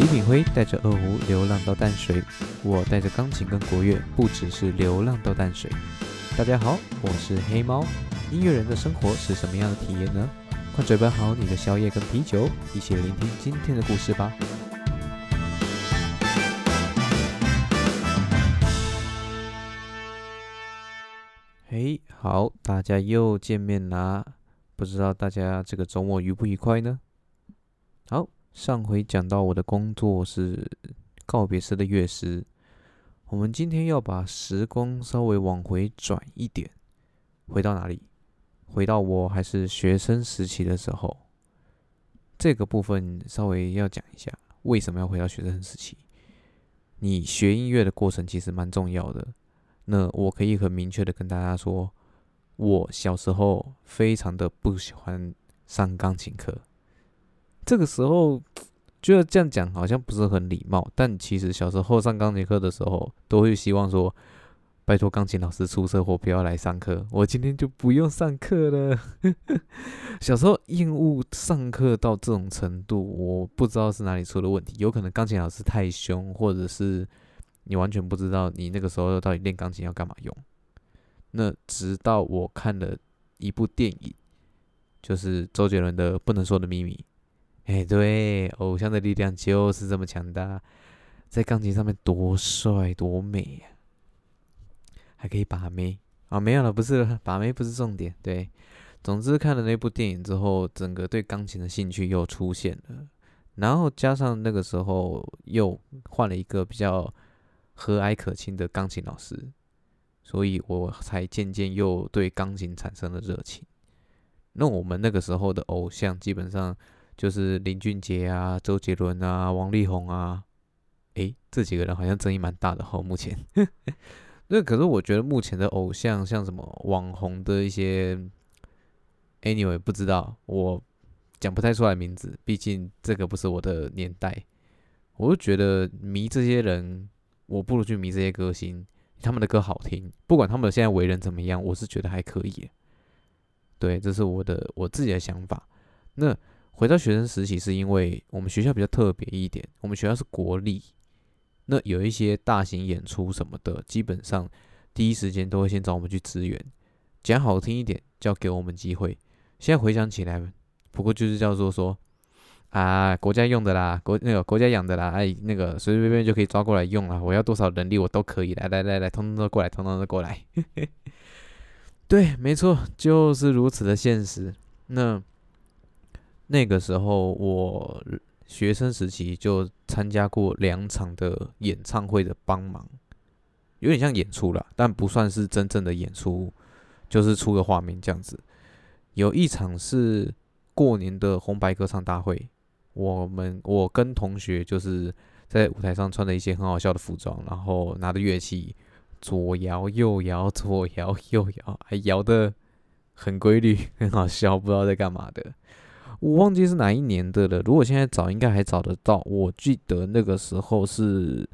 李炳辉带着二胡流浪到淡水，我带着钢琴跟国乐，不只是流浪到淡水。大家好，我是黑猫。音乐人的生活是什么样的体验呢？快准备好你的宵夜跟啤酒，一起聆听今天的故事吧。嘿，好，大家又见面啦！不知道大家这个周末愉不愉快呢？好。上回讲到我的工作是告别式的乐师，我们今天要把时光稍微往回转一点，回到哪里？回到我还是学生时期的时候，这个部分稍微要讲一下，为什么要回到学生时期？你学音乐的过程其实蛮重要的。那我可以很明确的跟大家说，我小时候非常的不喜欢上钢琴课。这个时候觉得这样讲好像不是很礼貌，但其实小时候上钢琴课的时候，都会希望说，拜托钢琴老师出车祸不要来上课，我今天就不用上课了。小时候厌恶上课到这种程度，我不知道是哪里出了问题，有可能钢琴老师太凶，或者是你完全不知道你那个时候到底练钢琴要干嘛用。那直到我看了一部电影，就是周杰伦的《不能说的秘密》。哎，对，偶像的力量就是这么强大，在钢琴上面多帅多美呀，还可以把妹啊？没有了，不是把妹不是重点。对，总之看了那部电影之后，整个对钢琴的兴趣又出现了，然后加上那个时候又换了一个比较和蔼可亲的钢琴老师，所以我才渐渐又对钢琴产生了热情。那我们那个时候的偶像基本上。就是林俊杰啊、周杰伦啊、王力宏啊，诶，这几个人好像争议蛮大的哈。目前，那可是我觉得目前的偶像，像什么网红的一些，anyway 不知道，我讲不太出来名字，毕竟这个不是我的年代。我就觉得迷这些人，我不如去迷这些歌星，他们的歌好听，不管他们现在为人怎么样，我是觉得还可以。对，这是我的我自己的想法。那。回到学生时期，是因为我们学校比较特别一点，我们学校是国立，那有一些大型演出什么的，基本上第一时间都会先找我们去支援。讲好听一点，叫给我们机会。现在回想起来，不过就是叫做说啊，国家用的啦，国那个国家养的啦，哎，那个随随便便就可以抓过来用了。我要多少人力，我都可以。来来来来，通通都过来，通通都过来。对，没错，就是如此的现实。那。那个时候，我学生时期就参加过两场的演唱会的帮忙，有点像演出了，但不算是真正的演出，就是出个画面这样子。有一场是过年的红白歌唱大会，我们我跟同学就是在舞台上穿了一些很好笑的服装，然后拿着乐器左摇右摇，左摇右摇，还摇的很规律，很好笑，不知道在干嘛的。我忘记是哪一年的了。如果现在找，应该还找得到。我记得那个时候是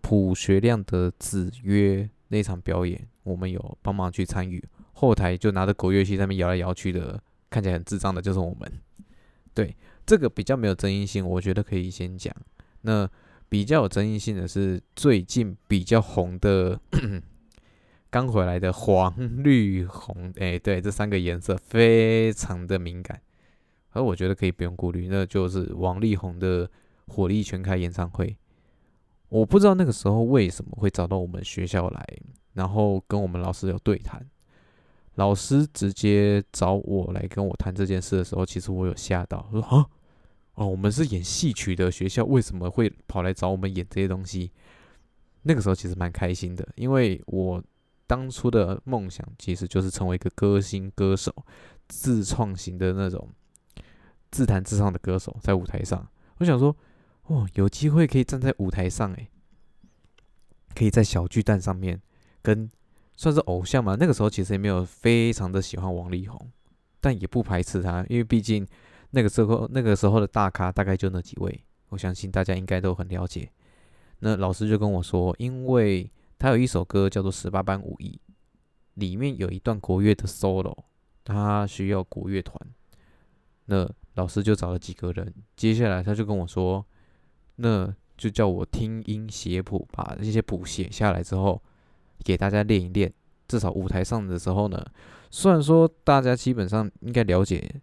朴学亮的《子曰》那场表演，我们有帮忙去参与。后台就拿着狗乐器在那边摇来摇去的，看起来很智障的，就是我们。对，这个比较没有争议性，我觉得可以先讲。那比较有争议性的是最近比较红的，刚回来的黄、绿、红。哎，对，这三个颜色非常的敏感。而我觉得可以不用顾虑，那就是王力宏的火力全开演唱会。我不知道那个时候为什么会找到我们学校来，然后跟我们老师有对谈。老师直接找我来跟我谈这件事的时候，其实我有吓到，说啊，哦，我们是演戏曲的学校，为什么会跑来找我们演这些东西？那个时候其实蛮开心的，因为我当初的梦想其实就是成为一个歌星、歌手，自创型的那种。自弹自唱的歌手在舞台上，我想说，哦，有机会可以站在舞台上，诶，可以在小巨蛋上面跟算是偶像嘛。那个时候其实也没有非常的喜欢王力宏，但也不排斥他，因为毕竟那个时候那个时候的大咖大概就那几位，我相信大家应该都很了解。那老师就跟我说，因为他有一首歌叫做《十八般武艺》，里面有一段国乐的 solo，他需要国乐团，那。老师就找了几个人，接下来他就跟我说：“那就叫我听音写谱，把这些谱写下来之后，给大家练一练。至少舞台上的时候呢，虽然说大家基本上应该了解，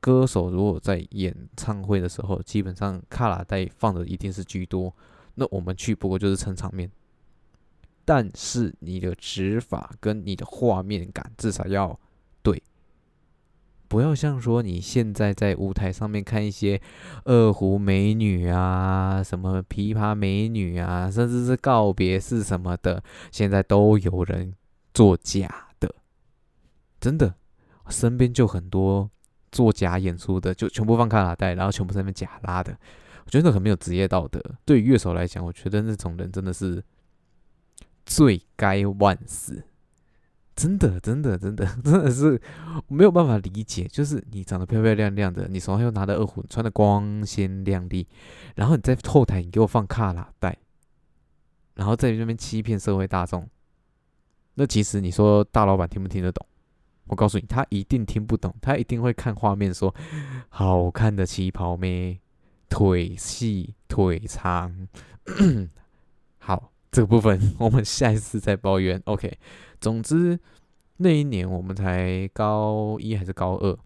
歌手如果在演唱会的时候，基本上卡拉带放的一定是居多。那我们去不过就是撑场面，但是你的指法跟你的画面感至少要，不要像说你现在在舞台上面看一些二胡美女啊，什么琵琶美女啊，甚至是告别式什么的，现在都有人做假的，真的，身边就很多做假演出的，就全部放卡拉带，然后全部在那边假拉的。我觉得很没有职业道德。对于乐手来讲，我觉得那种人真的是罪该万死。真的，真的，真的，真的是没有办法理解。就是你长得漂漂亮亮的，你手上又拿着二胡，穿的光鲜亮丽，然后你在后台你给我放卡拉带，然后在那边欺骗社会大众。那其实你说大老板听不听得懂？我告诉你，他一定听不懂，他一定会看画面说好看的旗袍妹。腿细腿长，这个部分我们下一次再抱怨。OK，总之那一年我们才高一还是高二，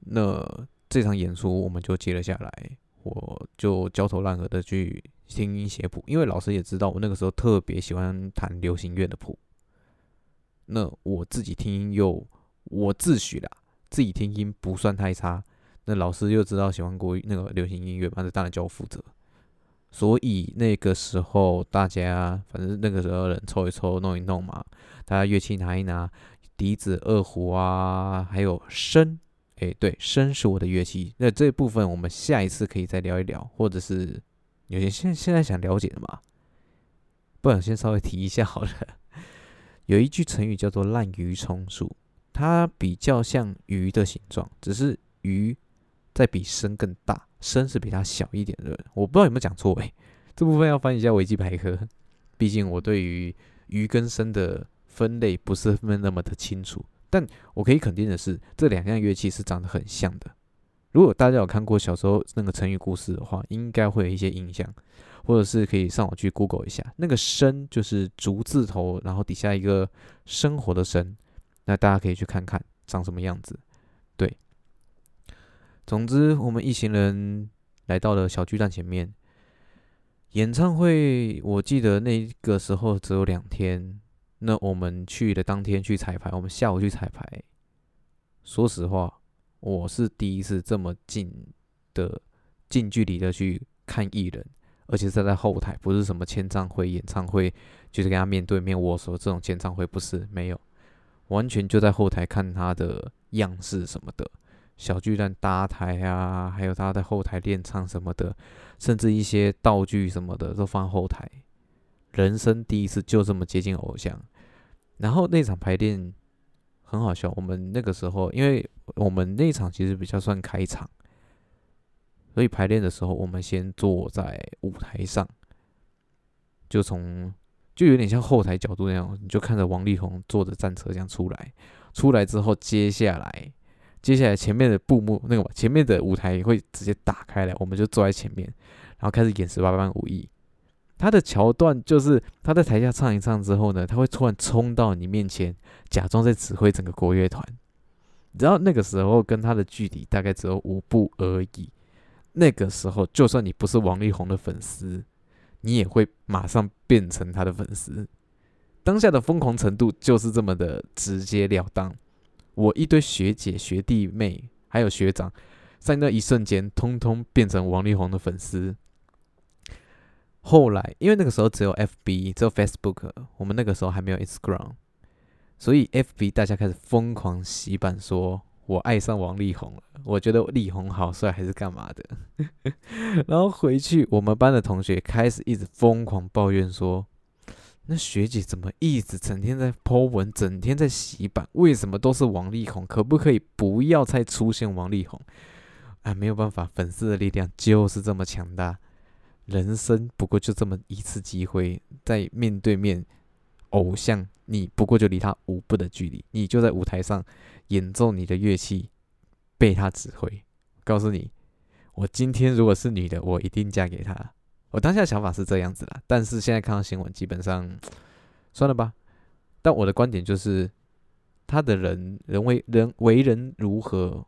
那这场演出我们就接了下来，我就焦头烂额的去听音写谱，因为老师也知道我那个时候特别喜欢弹流行乐的谱，那我自己听音又我自诩啦，自己听音不算太差。那老师又知道喜欢国那个流行音乐嘛，这当然叫我负责。所以那个时候大家反正那个时候人抽一抽弄一弄嘛，大家乐器拿一拿，笛子、二胡啊，还有笙，哎，对，笙是我的乐器。那这部分我们下一次可以再聊一聊，或者是有些现现在想了解的嘛，不然先稍微提一下好了。有一句成语叫做滥竽充数，它比较像鱼的形状，只是鱼。在比声更大，声是比它小一点的。我不知道有没有讲错诶，这部分要翻译一下维基百科。毕竟我对于鱼跟声的分类不是那么的清楚。但我可以肯定的是，这两样乐器是长得很像的。如果大家有看过小时候那个成语故事的话，应该会有一些印象，或者是可以上网去 Google 一下。那个声就是竹字头，然后底下一个生活的生，那大家可以去看看长什么样子。总之，我们一行人来到了小巨蛋前面。演唱会，我记得那个时候只有两天。那我们去的当天去彩排，我们下午去彩排。说实话，我是第一次这么近的、近距离的去看艺人，而且是在后台，不是什么签唱会、演唱会，就是跟他面对面握手这种签唱会，不是没有，完全就在后台看他的样式什么的。小巨蛋搭台啊，还有他在后台练唱什么的，甚至一些道具什么的都放后台。人生第一次就这么接近偶像，然后那场排练很好笑。我们那个时候，因为我们那场其实比较算开场，所以排练的时候，我们先坐在舞台上，就从就有点像后台角度那样，你就看着王力宏坐着战车这样出来。出来之后，接下来。接下来前面的布幕那个前面的舞台会直接打开来，我们就坐在前面，然后开始演十八般武艺。他的桥段就是他在台下唱一唱之后呢，他会突然冲到你面前，假装在指挥整个国乐团。你知道那个时候跟他的距离大概只有五步而已。那个时候就算你不是王力宏的粉丝，你也会马上变成他的粉丝。当下的疯狂程度就是这么的直截了当。我一堆学姐、学弟妹，还有学长，在那一瞬间，通通变成王力宏的粉丝。后来，因为那个时候只有 FB，只有 Facebook，我们那个时候还没有 Instagram，所以 FB 大家开始疯狂洗版，说我爱上王力宏了，我觉得力宏好帅，还是干嘛的。然后回去，我们班的同学开始一直疯狂抱怨说。那学姐怎么一直整天在 po 文，整天在洗版？为什么都是王力宏？可不可以不要再出现王力宏？哎，没有办法，粉丝的力量就是这么强大。人生不过就这么一次机会，在面对面偶像，你不过就离他五步的距离，你就在舞台上演奏你的乐器，被他指挥。告诉你，我今天如果是女的，我一定嫁给他。我当下想法是这样子啦，但是现在看到新闻，基本上算了吧。但我的观点就是，他的人人为人为人如何，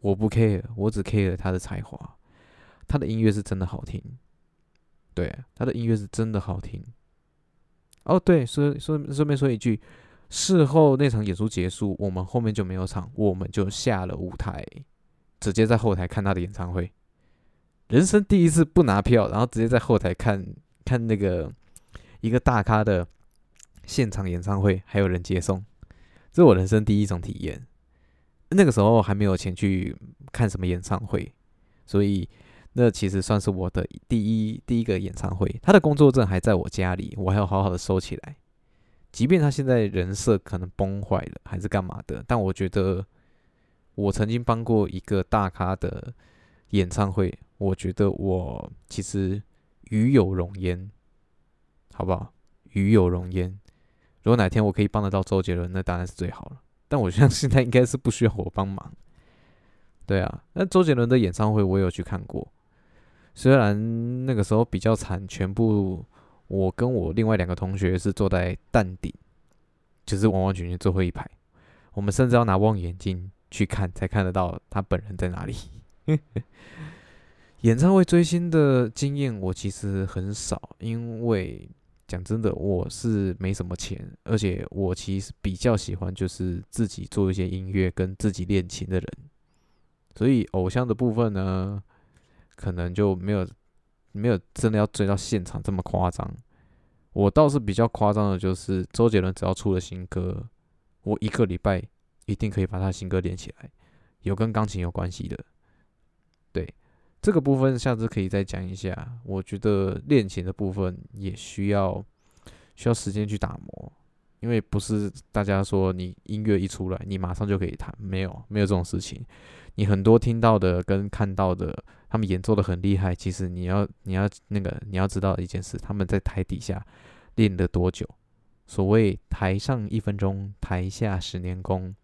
我不 care，我只 care 他的才华。他的音乐是真的好听，对，他的音乐是真的好听。哦，对，说说顺便说一句，事后那场演出结束，我们后面就没有场，我们就下了舞台，直接在后台看他的演唱会。人生第一次不拿票，然后直接在后台看看那个一个大咖的现场演唱会，还有人接送，这是我人生第一种体验。那个时候还没有钱去看什么演唱会，所以那其实算是我的第一第一个演唱会。他的工作证还在我家里，我还要好好的收起来。即便他现在人设可能崩坏了，还是干嘛的，但我觉得我曾经帮过一个大咖的演唱会。我觉得我其实与有荣焉，好不好？与有荣焉。如果哪天我可以帮得到周杰伦，那当然是最好了。但我相信他应该是不需要我帮忙。对啊，那周杰伦的演唱会我有去看过，虽然那个时候比较惨，全部我跟我另外两个同学是坐在淡顶，就是完完全全最后一排。我们甚至要拿望远镜去看，才看得到他本人在哪里。演唱会追星的经验我其实很少，因为讲真的，我是没什么钱，而且我其实比较喜欢就是自己做一些音乐跟自己练琴的人，所以偶像的部分呢，可能就没有没有真的要追到现场这么夸张。我倒是比较夸张的，就是周杰伦只要出了新歌，我一个礼拜一定可以把他新歌连起来，有跟钢琴有关系的。这个部分下次可以再讲一下。我觉得练琴的部分也需要需要时间去打磨，因为不是大家说你音乐一出来，你马上就可以弹，没有没有这种事情。你很多听到的跟看到的，他们演奏的很厉害，其实你要你要那个你要知道一件事，他们在台底下练了多久。所谓台上一分钟，台下十年功。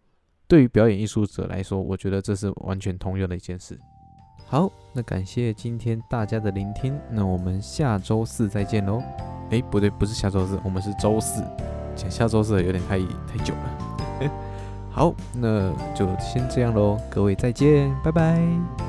对于表演艺术者来说，我觉得这是完全通用的一件事。好，那感谢今天大家的聆听，那我们下周四再见喽。哎，不对，不是下周四，我们是周四，讲下周四有点太太久了。好，那就先这样喽，各位再见，拜拜。